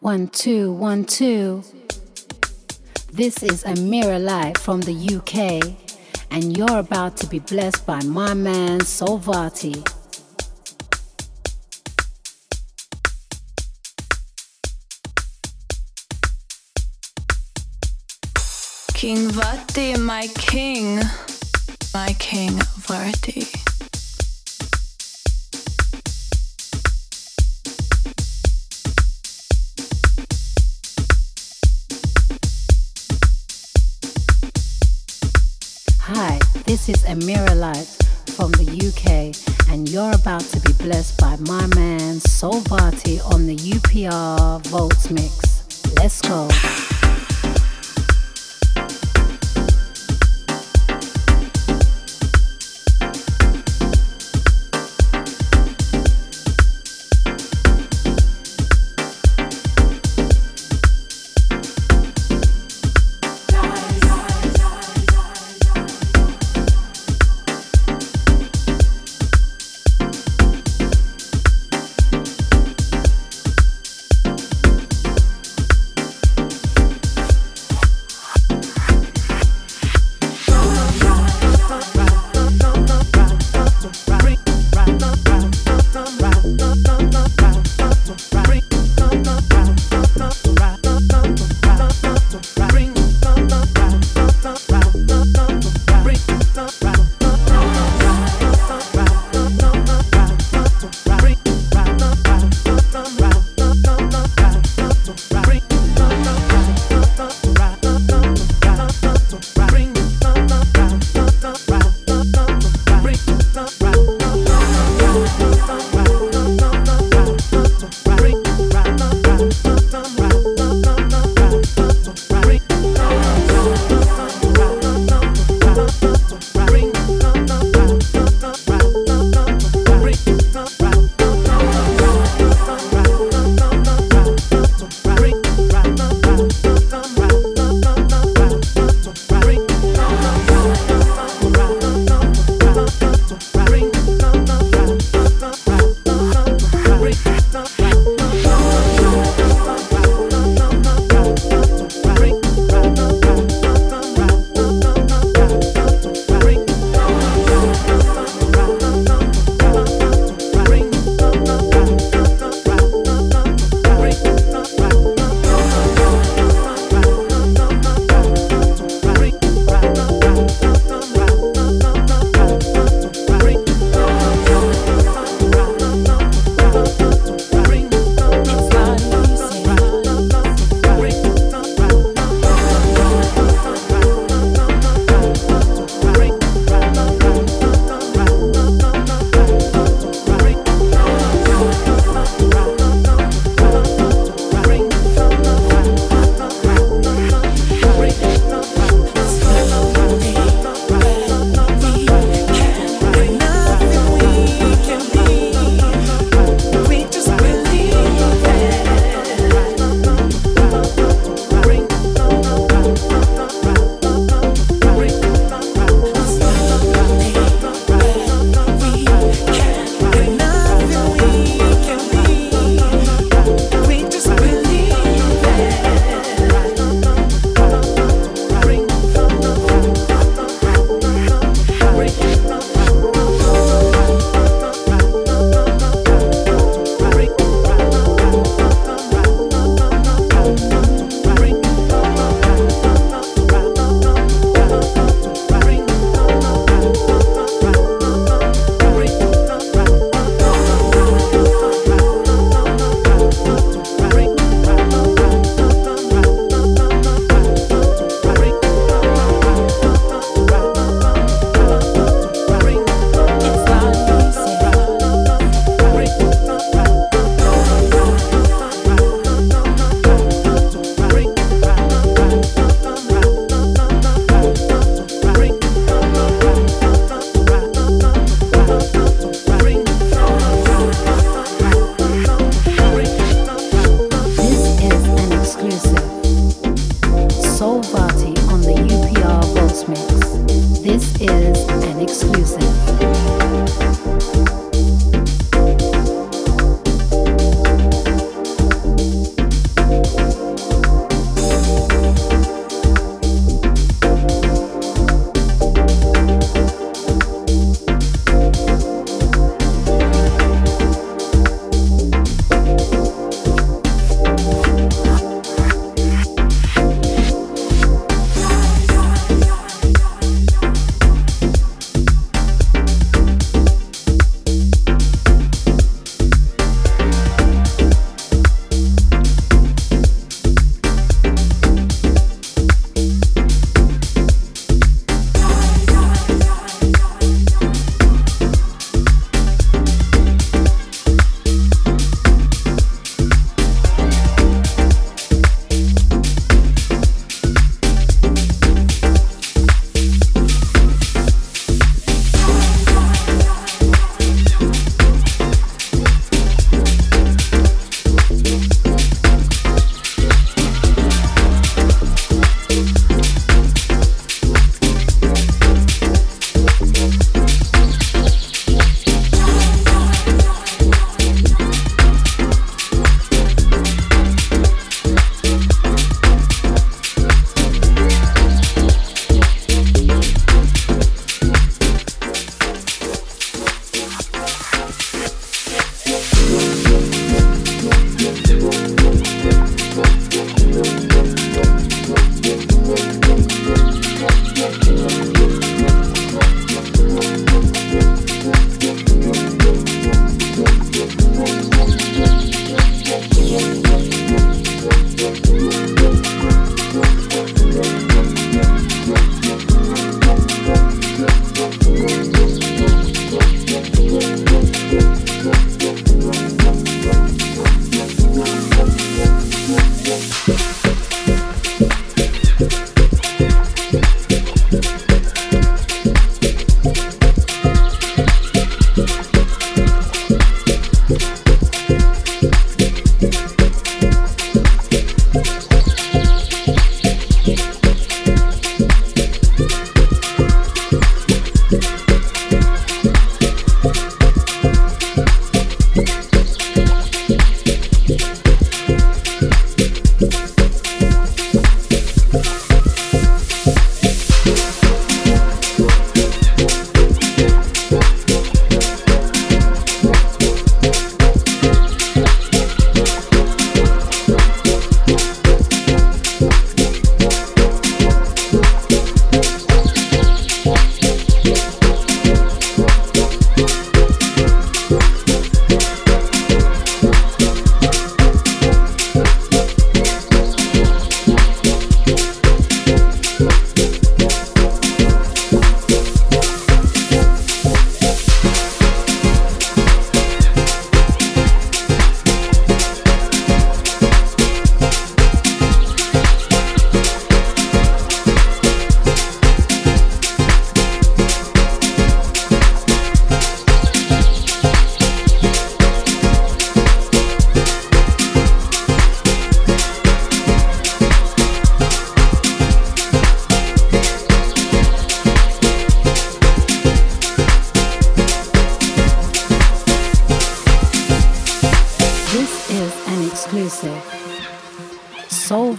One, two, one, two. This is Amira Light from the UK, and you're about to be blessed by my man Solvati. King Vati, my king, my king Vati. Is Amira Light from the UK, and you're about to be blessed by my man Solvati on the UPR Volts Mix. Let's go.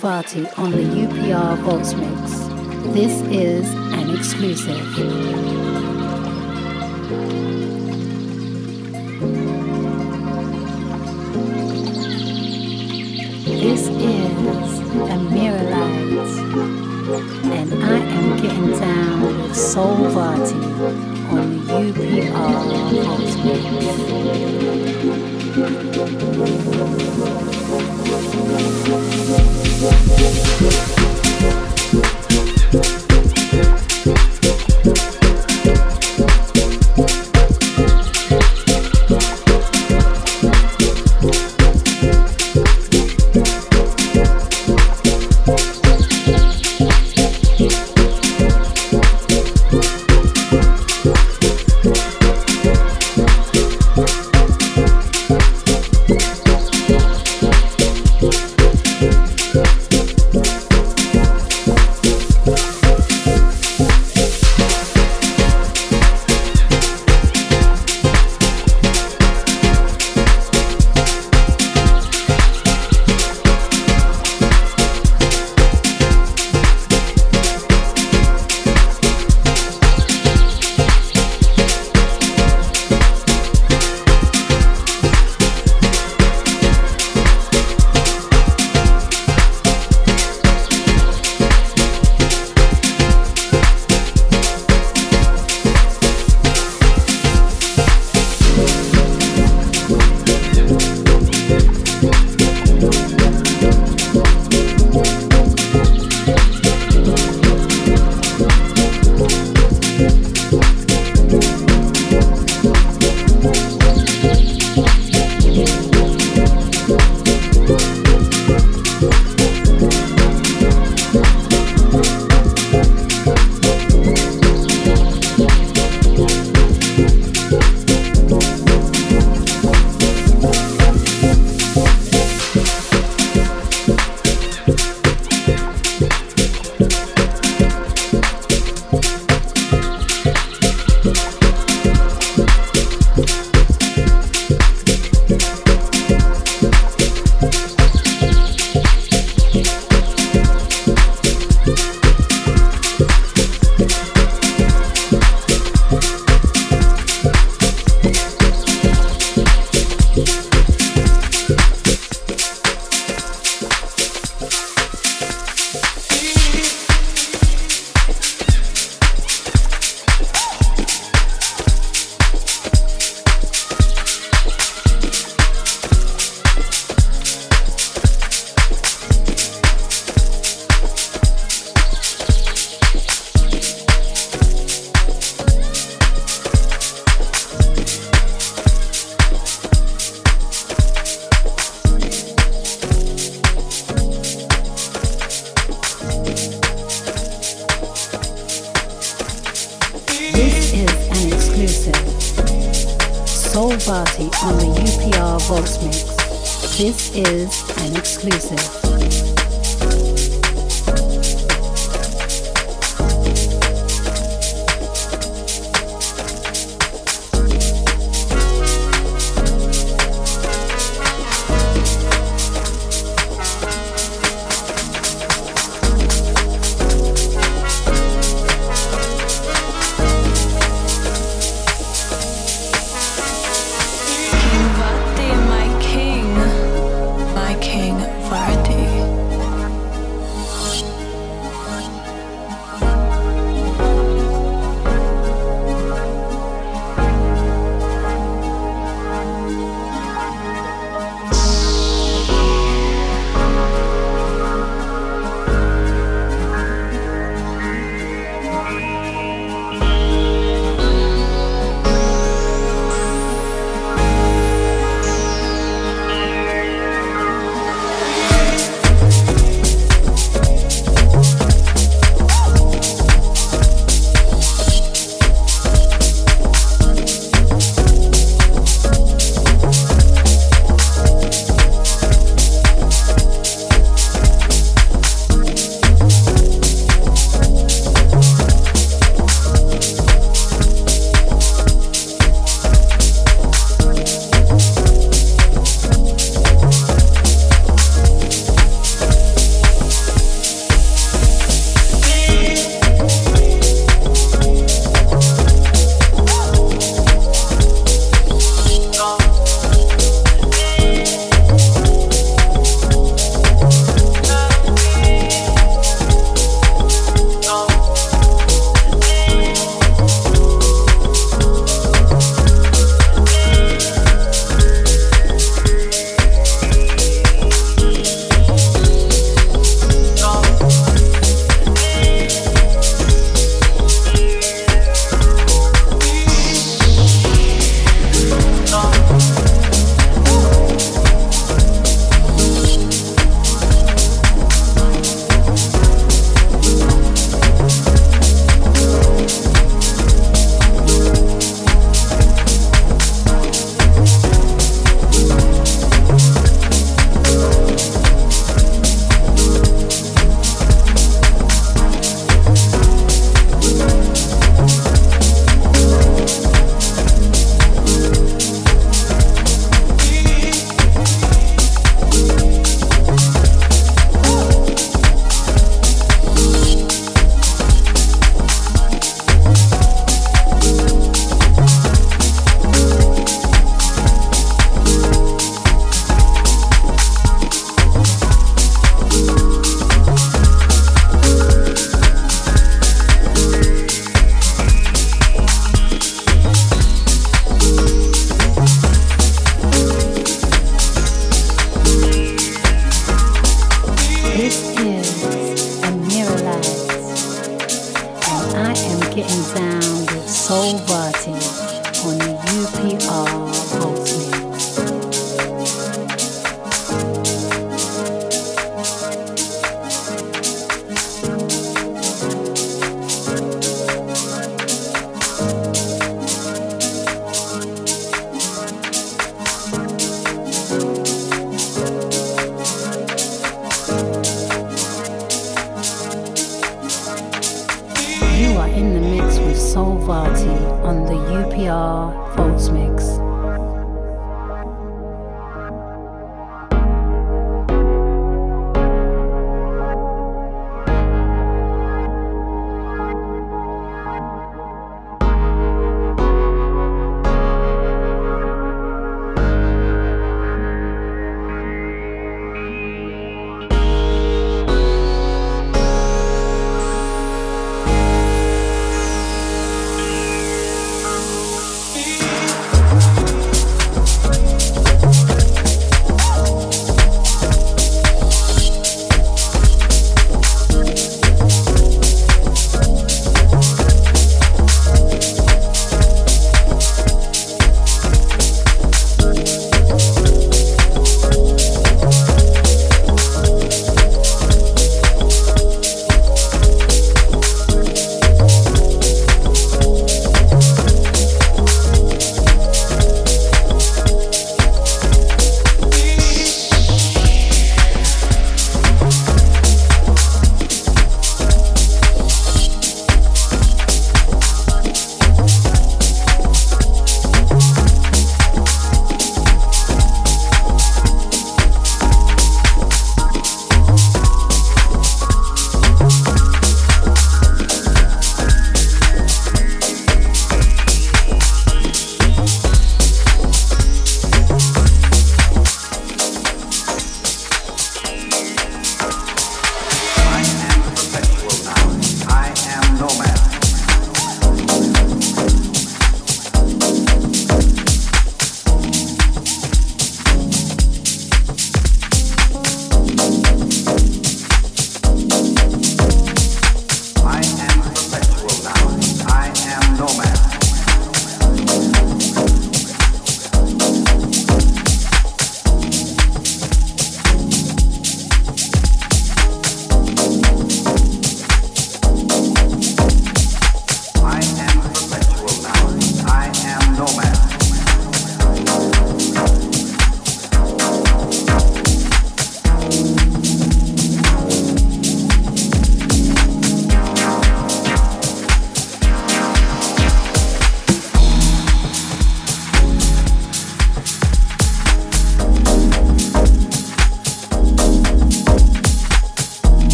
Soul on the UPR Volts Mix. This is an exclusive. This is Amira Light, and I am getting down with Soul Vati on the UPR Volts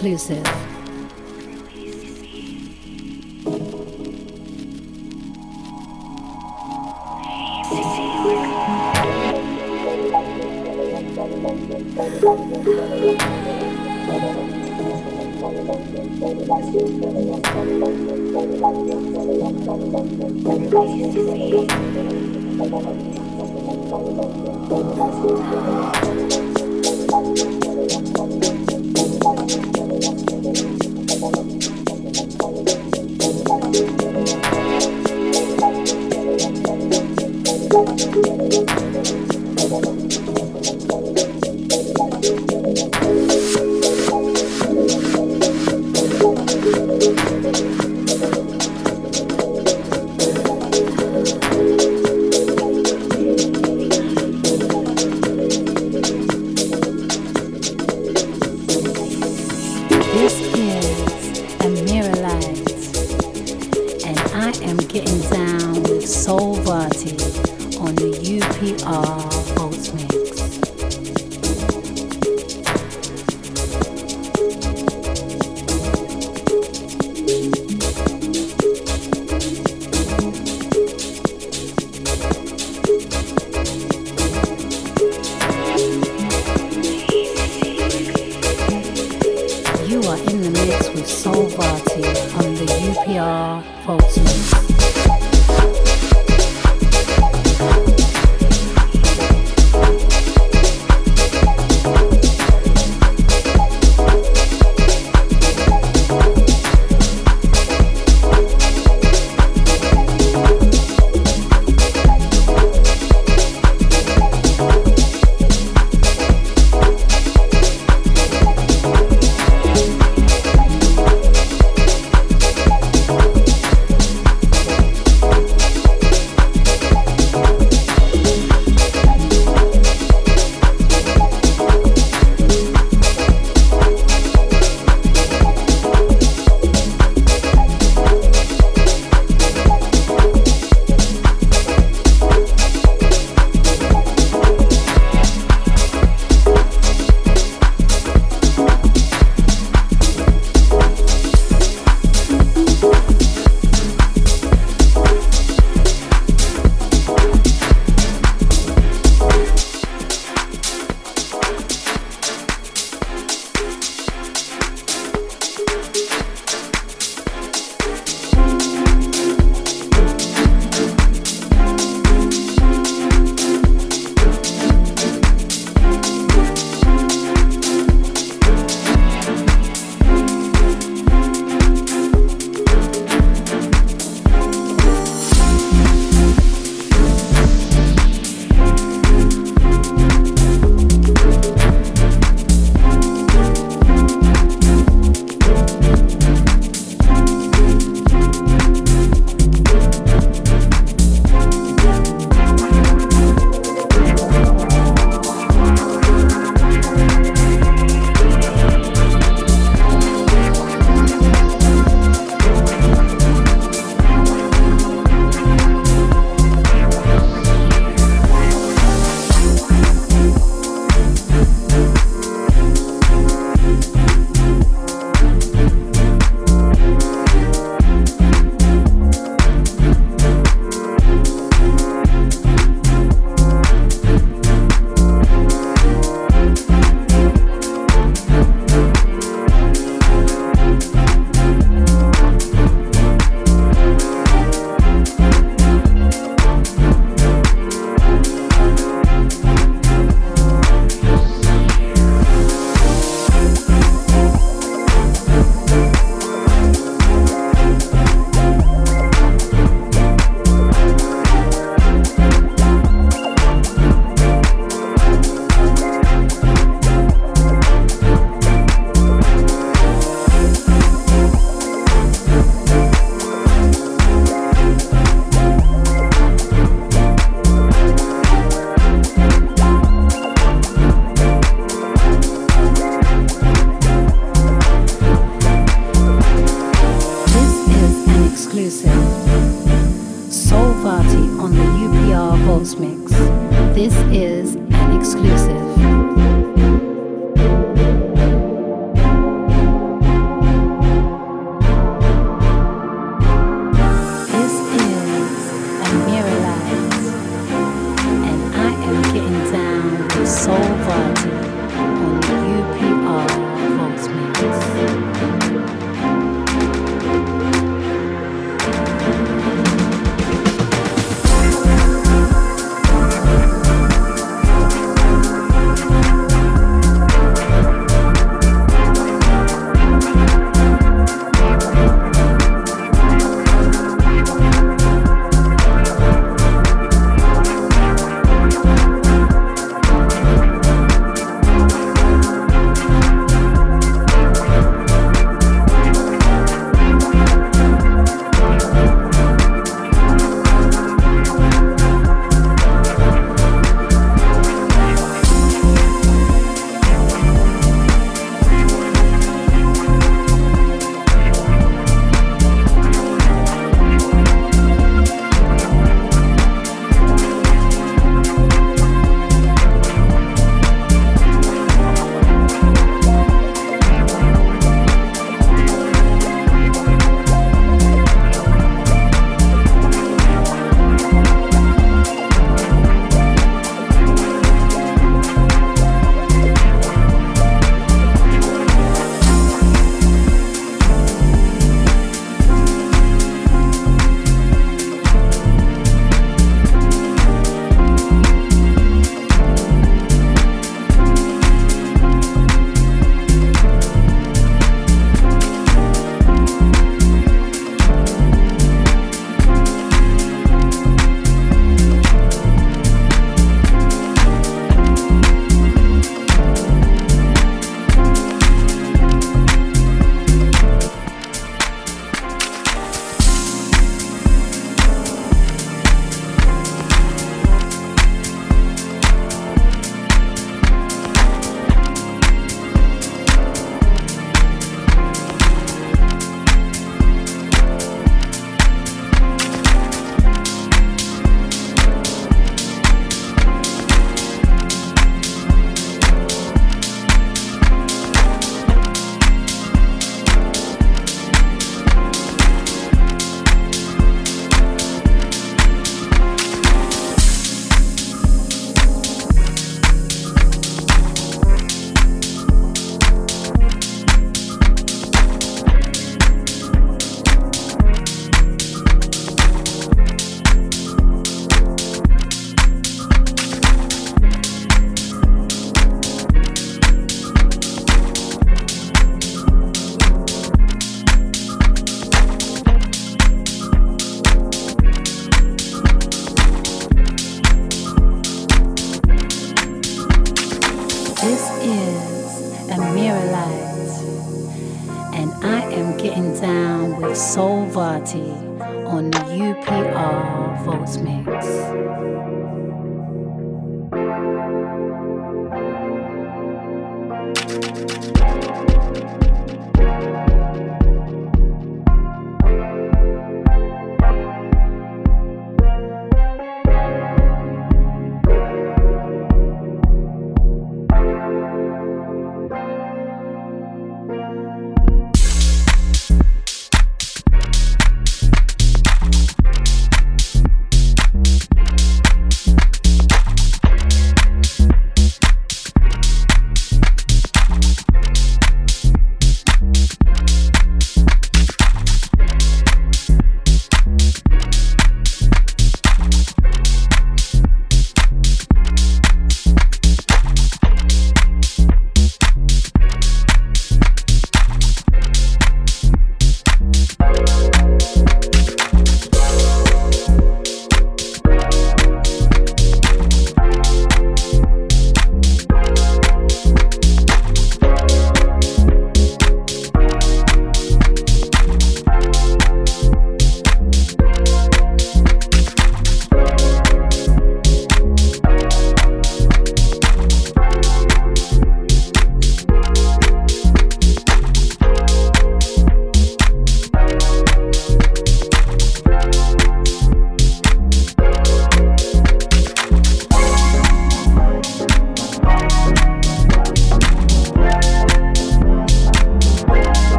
Exclusive.